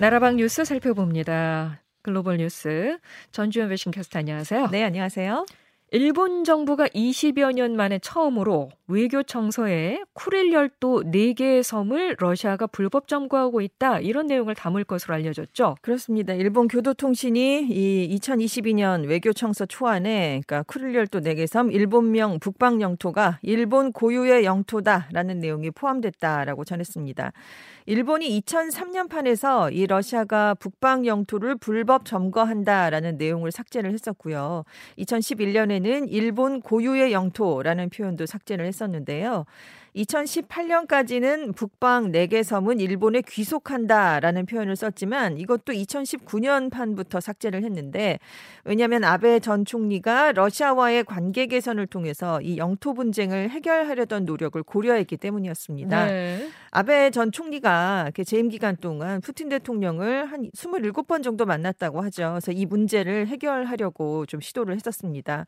나라방 뉴스 살펴봅니다. 글로벌 뉴스 전주현 외신캐스터 안녕하세요. 네, 안녕하세요. 일본 정부가 20여 년 만에 처음으로 외교 청서에 쿠릴 열도 4개의 섬을 러시아가 불법 점거하고 있다. 이런 내용을 담을 것으로 알려졌죠. 그렇습니다. 일본 교도통신이 이 2022년 외교 청서 초안에 그러니까 쿠릴 열도 4개 섬 일본명 북방 영토가 일본 고유의 영토다라는 내용이 포함됐다라고 전했습니다. 일본이 2003년 판에서 이 러시아가 북방 영토를 불법 점거한다라는 내용을 삭제를 했었고요. 2011년에 는 일본 고유의 영토라는 표현도 삭제를 했었는데요. 2018년까지는 북방 4개 섬은 일본에 귀속한다라는 표현을 썼지만 이것도 2019년 판부터 삭제를 했는데 왜냐하면 아베 전 총리가 러시아와의 관계 개선을 통해서 이 영토 분쟁을 해결하려던 노력을 고려했기 때문이었습니다. 네. 아베 전 총리가 재임 기간 동안 푸틴 대통령을 한 27번 정도 만났다고 하죠. 그래서 이 문제를 해결하려고 좀 시도를 했었습니다.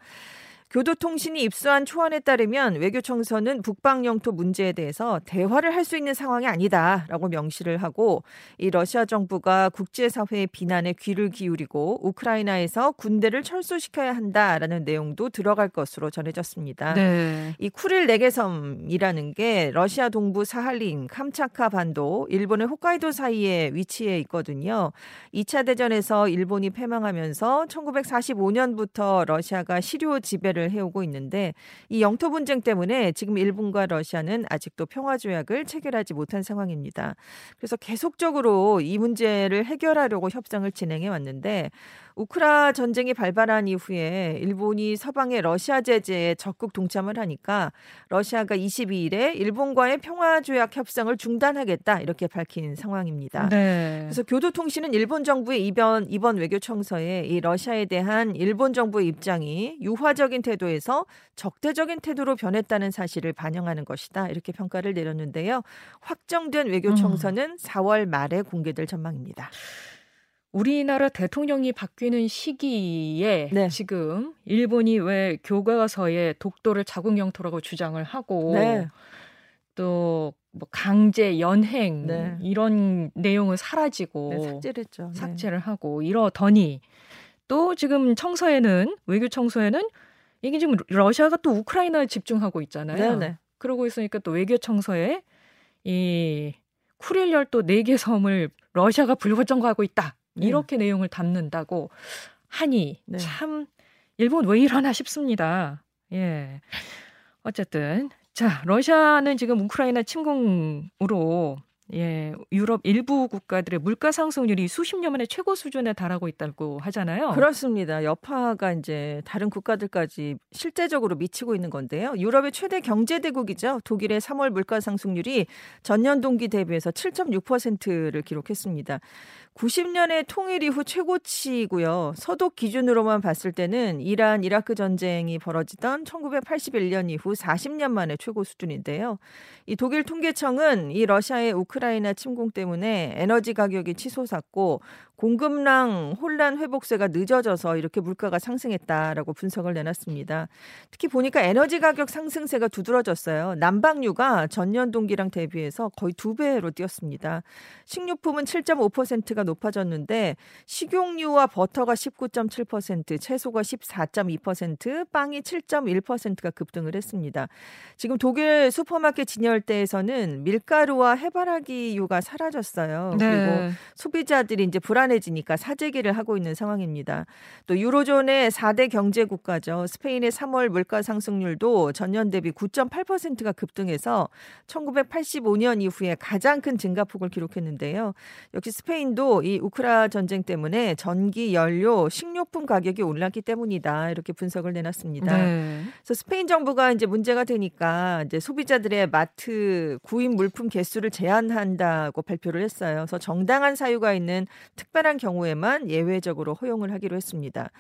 교도통신이 입수한 초안에 따르면 외교청서는 북방 영토 문제에 대해서 대화를 할 수 있는 상황이 아니다라고 명시를 하고 이 러시아 정부가 국제사회의 비난에 귀를 기울이고 우크라이나에서 군대를 철수시켜야 한다라는 내용도 들어갈 것으로 전해졌습니다. 네. 이 쿠릴 네개섬이라는 게 러시아 동부 사할린, 캄차카 반도, 일본의 홋카이도 사이에 위치해 있거든요. 2차 대전에서 일본이 패망하면서 1945년부터 러시아가 시료 지배를 전쟁을 해오고 있는데 이 영토 분쟁 때문에 지금 일본과 러시아는 아직도 평화 조약을 체결하지 못한 상황입니다. 그래서 계속적으로 이 문제를 해결하려고 협상을 진행해 왔는데 우크라 전쟁이 발발한 이후에 일본이 서방의 러시아 제재에 적극 동참을 하니까 러시아가 22일에 일본과의 평화 조약 협상을 중단하겠다 이렇게 밝힌 상황입니다. 네. 그래서 교도통신은 일본 정부의 이번 이번 외교 청서에 이 러시아에 대한 일본 정부의 입장이 유화적인 태도에서 적대적인 태도로 변했다는 사실을 반영하는 것이다 이렇게 평가를 내렸는데요. 확정된 외교 청서는 음. 4월 말에 공개될 전망입니다. 우리나라 대통령이 바뀌는 시기에 네. 지금 일본이 왜 교과서에 독도를 자국 영토라고 주장을 하고 네. 또뭐 강제 연행 네. 이런 내용은 사라지고 네, 삭제를 했죠. 네. 삭제를 하고 이러더니 또 지금 청서에는 외교 청소에는 이게 지금 러시아가 또 우크라이나에 집중하고 있잖아요. 네네. 네. 그러고 있으니까 또 외교 청서에 이 쿠릴 열도 4개 섬을 러시아가 불법 점거하고 있다. 네. 이렇게 내용을 담는다고 하니 네. 참 일본 왜 이러나 싶습니다. 예. 어쨌든 자 러시아는 지금 우크라이나 침공으로 예, 유럽 일부 국가들의 물가 상승률이 수십 년 만에 최고 수준에 달하고 있다고 하잖아요. 그렇습니다. 여파가 이제 다른 국가들까지 실제적으로 미치고 있는 건데요. 유럽의 최대 경제 대국이죠. 독일의 3월 물가 상승률이 전년 동기 대비해서 7.6%를 기록했습니다. 90년의 통일 이후 최고치고요. 서독 기준으로만 봤을 때는 이란 이라크 전쟁이 벌어지던 1981년 이후 40년 만에 최고 수준인데요. 이 독일 통계청은 이 러시아의 우크라 이나 침공 때문에 에너지 가격이 치솟았고 공급량 혼란 회복세가 늦어져서 이렇게 물가가 상승했다라고 분석을 내놨습니다. 특히 보니까 에너지 가격 상승세가 두드러졌어요. 난방유가 전년 동기랑 대비해서 거의 두 배로 뛰었습니다. 식료품은 7.5%가 높아졌는데 식용유와 버터가 19.7%, 채소가 14.2%, 빵이 7.1%가 급등을 했습니다. 지금 독일 슈퍼마켓 진열대에서는 밀가루와 해바라기 유가 사라졌어요. 네. 그리고 소비자들이 이제 불안 불안해지니까 사재기를 하고 있는 상황입니다. 또 유로존의 4대 경제 국가죠. 스페인의 3월 물가 상승률도 전년 대비 9.8%가 급등해서 1985년 이후에 가장 큰 증가폭을 기록했는데요. 역시 스페인도 이 우크라 전쟁 때문에 전기, 연료, 식료품 가격이 올랐기 때문이다. 이렇게 분석을 내놨습니다. 네. 그래서 스페인 정부가 이제 문제가 되니까 이제 소비자들의 마트 구입 물품 개수를 제한 한다고 발표를 했어요. 그래서 정당한 사유가 있는 특별 특별한 경우에만 예외적으로 허용을 하기로 했습니다.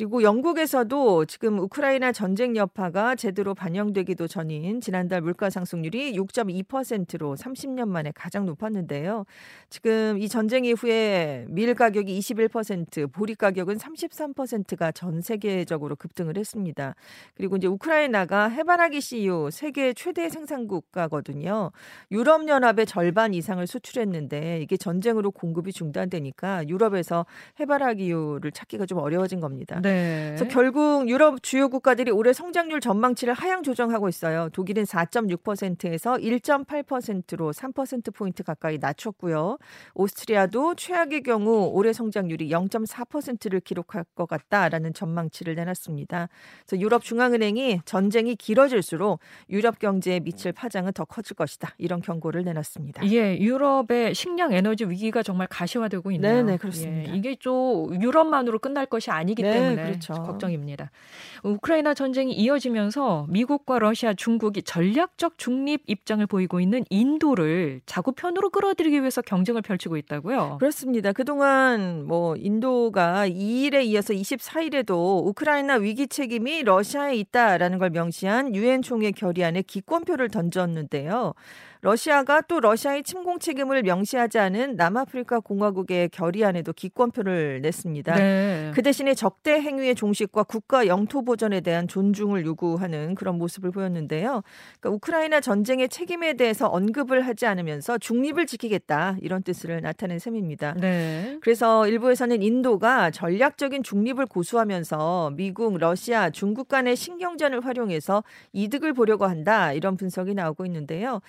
그리고 영국에서도 지금 우크라이나 전쟁 여파가 제대로 반영되기도 전인 지난달 물가 상승률이 6.2%로 30년 만에 가장 높았는데요. 지금 이 전쟁 이후에 밀 가격이 21%, 보리 가격은 33%가 전 세계적으로 급등을 했습니다. 그리고 이제 우크라이나가 해바라기 CU 세계 최대 생산국가거든요. 유럽 연합의 절반 이상을 수출했는데 이게 전쟁으로 공급이 중단되니까 유럽에서 해바라기유를 찾기가 좀 어려워진 겁니다. 네. 그래서 결국 유럽 주요 국가들이 올해 성장률 전망치를 하향 조정하고 있어요. 독일은 4.6%에서 1.8%로 3% 포인트 가까이 낮췄고요. 오스트리아도 최악의 경우 올해 성장률이 0.4%를 기록할 것 같다라는 전망치를 내놨습니다. 그래서 유럽 중앙은행이 전쟁이 길어질수록 유럽 경제에 미칠 파장은 더 커질 것이다. 이런 경고를 내놨습니다. 예, 유럽의 식량 에너지 위기가 정말 가시화되고 있네요. 네, 네 그렇습니다. 예, 이게 좀 유럽만으로 끝날 것이 아니기 네, 때문에 그렇죠. 걱정입니다. 우크라이나 전쟁이 이어지면서 미국과 러시아, 중국이 전략적 중립 입장을 보이고 있는 인도를 자구편으로 끌어들이기 위해서 경쟁을 펼치고 있다고요. 그렇습니다. 그동안 뭐 인도가 2일에 이어서 24일에도 우크라이나 위기 책임이 러시아에 있다라는 걸 명시한 유엔 총회 결의안에 기권표를 던졌는데요. 러시아가 또 러시아의 침공 책임을 명시하지 않은 남아프리카 공화국의 결의안에도 기권표를 냈습니다. 네. 그 대신에 적대 행위의 종식과 국가 영토 보전에 대한 존중을 요구하는 그런 모습을 보였는데요. 그러니까 우크라이나 전쟁의 책임에 대해서 언급을 하지 않으면서 중립을 지키겠다 이런 뜻을 나타낸 셈입니다. 네. 그래서 일부에서는 인도가 전략적인 중립을 고수하면서 미국, 러시아, 중국 간의 신경전을 활용해서 이득을 보려고 한다 이런 분석이 나오고 있는데요.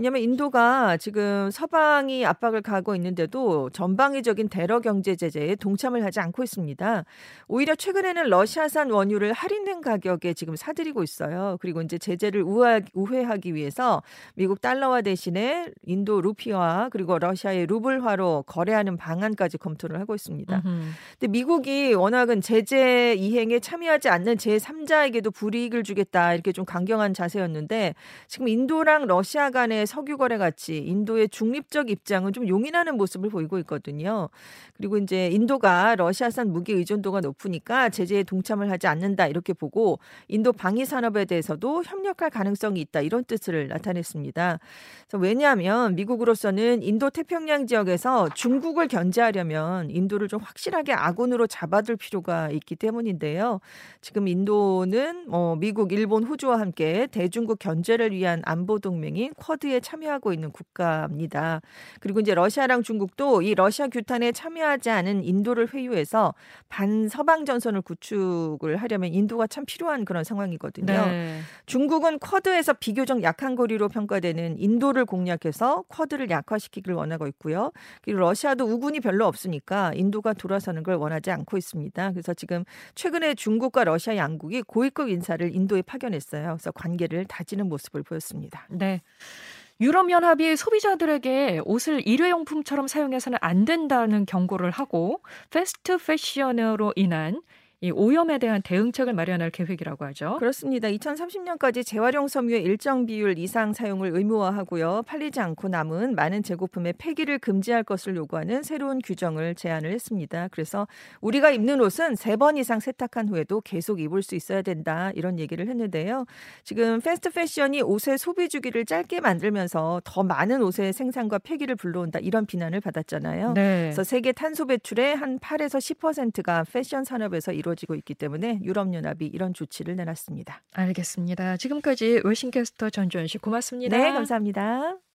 왜냐하면 인도가 지금 서방이 압박을 가고 있는데도 전방위적인 대러 경제 제재에 동참을 하지 않고 있습니다. 오히려 최근에는 러시아산 원유를 할인된 가격에 지금 사들이고 있어요. 그리고 이제 제재를 우회, 우회하기 위해서 미국 달러화 대신에 인도 루피와 그리고 러시아의 루블화로 거래하는 방안까지 검토를 하고 있습니다. 근데 미국이 워낙은 제재 이행에 참여하지 않는 제3자에게도 불이익을 주겠다 이렇게 좀 강경한 자세였는데 지금 인도랑 러시아 간의 석유 거래 가치, 인도의 중립적 입장은 좀 용인하는 모습을 보이고 있거든요. 그리고 이제 인도가 러시아산 무기 의존도가 높으니까 제재에 동참을 하지 않는다 이렇게 보고 인도 방위 산업에 대해서도 협력할 가능성이 있다 이런 뜻을 나타냈습니다. 왜냐하면 미국으로서는 인도 태평양 지역에서 중국을 견제하려면 인도를 좀 확실하게 아군으로 잡아둘 필요가 있기 때문인데요. 지금 인도는 어, 미국, 일본, 호주와 함께 대중국 견제를 위한 안보 동맹인 쿼드에 참여하고 있는 국가입니다. 그리고 이제 러시아랑 중국도 이 러시아 규탄에 참여하지 않은 인도를 회유해서 반서방 전선을 구축을 하려면 인도가 참 필요한 그런 상황이거든요. 네. 중국은 쿼드에서 비교적 약한 고리로 평가되는 인도를 공략해서 쿼드를 약화시키기를 원하고 있고요. 그리고 러시아도 우군이 별로 없으니까 인도가 돌아서는 걸 원하지 않고 있습니다. 그래서 지금 최근에 중국과 러시아 양국이 고위급 인사를 인도에 파견했어요. 그래서 관계를 다지는 모습을 보였습니다. 네. 유럽연합이 소비자들에게 옷을 일회용품처럼 사용해서는 안 된다는 경고를 하고 패스트 패션으로 인한 이 오염에 대한 대응책을 마련할 계획이라고 하죠. 그렇습니다. 2030년까지 재활용 섬유의 일정 비율 이상 사용을 의무화하고요. 팔리지 않고 남은 많은 재고품의 폐기를 금지할 것을 요구하는 새로운 규정을 제안을 했습니다. 그래서 우리가 입는 옷은 세 번 이상 세탁한 후에도 계속 입을 수 있어야 된다. 이런 얘기를 했는데요. 지금 패스트 패션이 옷의 소비 주기를 짧게 만들면서 더 많은 옷의 생산과 폐기를 불러온다. 이런 비난을 받았잖아요. 네. 그래서 세계 탄소 배출의 한 8에서 10%가 패션 산업에서 이루 이루어지고 있기 때문에 유럽연합이 이런 조치를 내놨습니다. 알겠습니다. 지금까지 외신캐스터 전주현 씨 고맙습니다. 네, 감사합니다.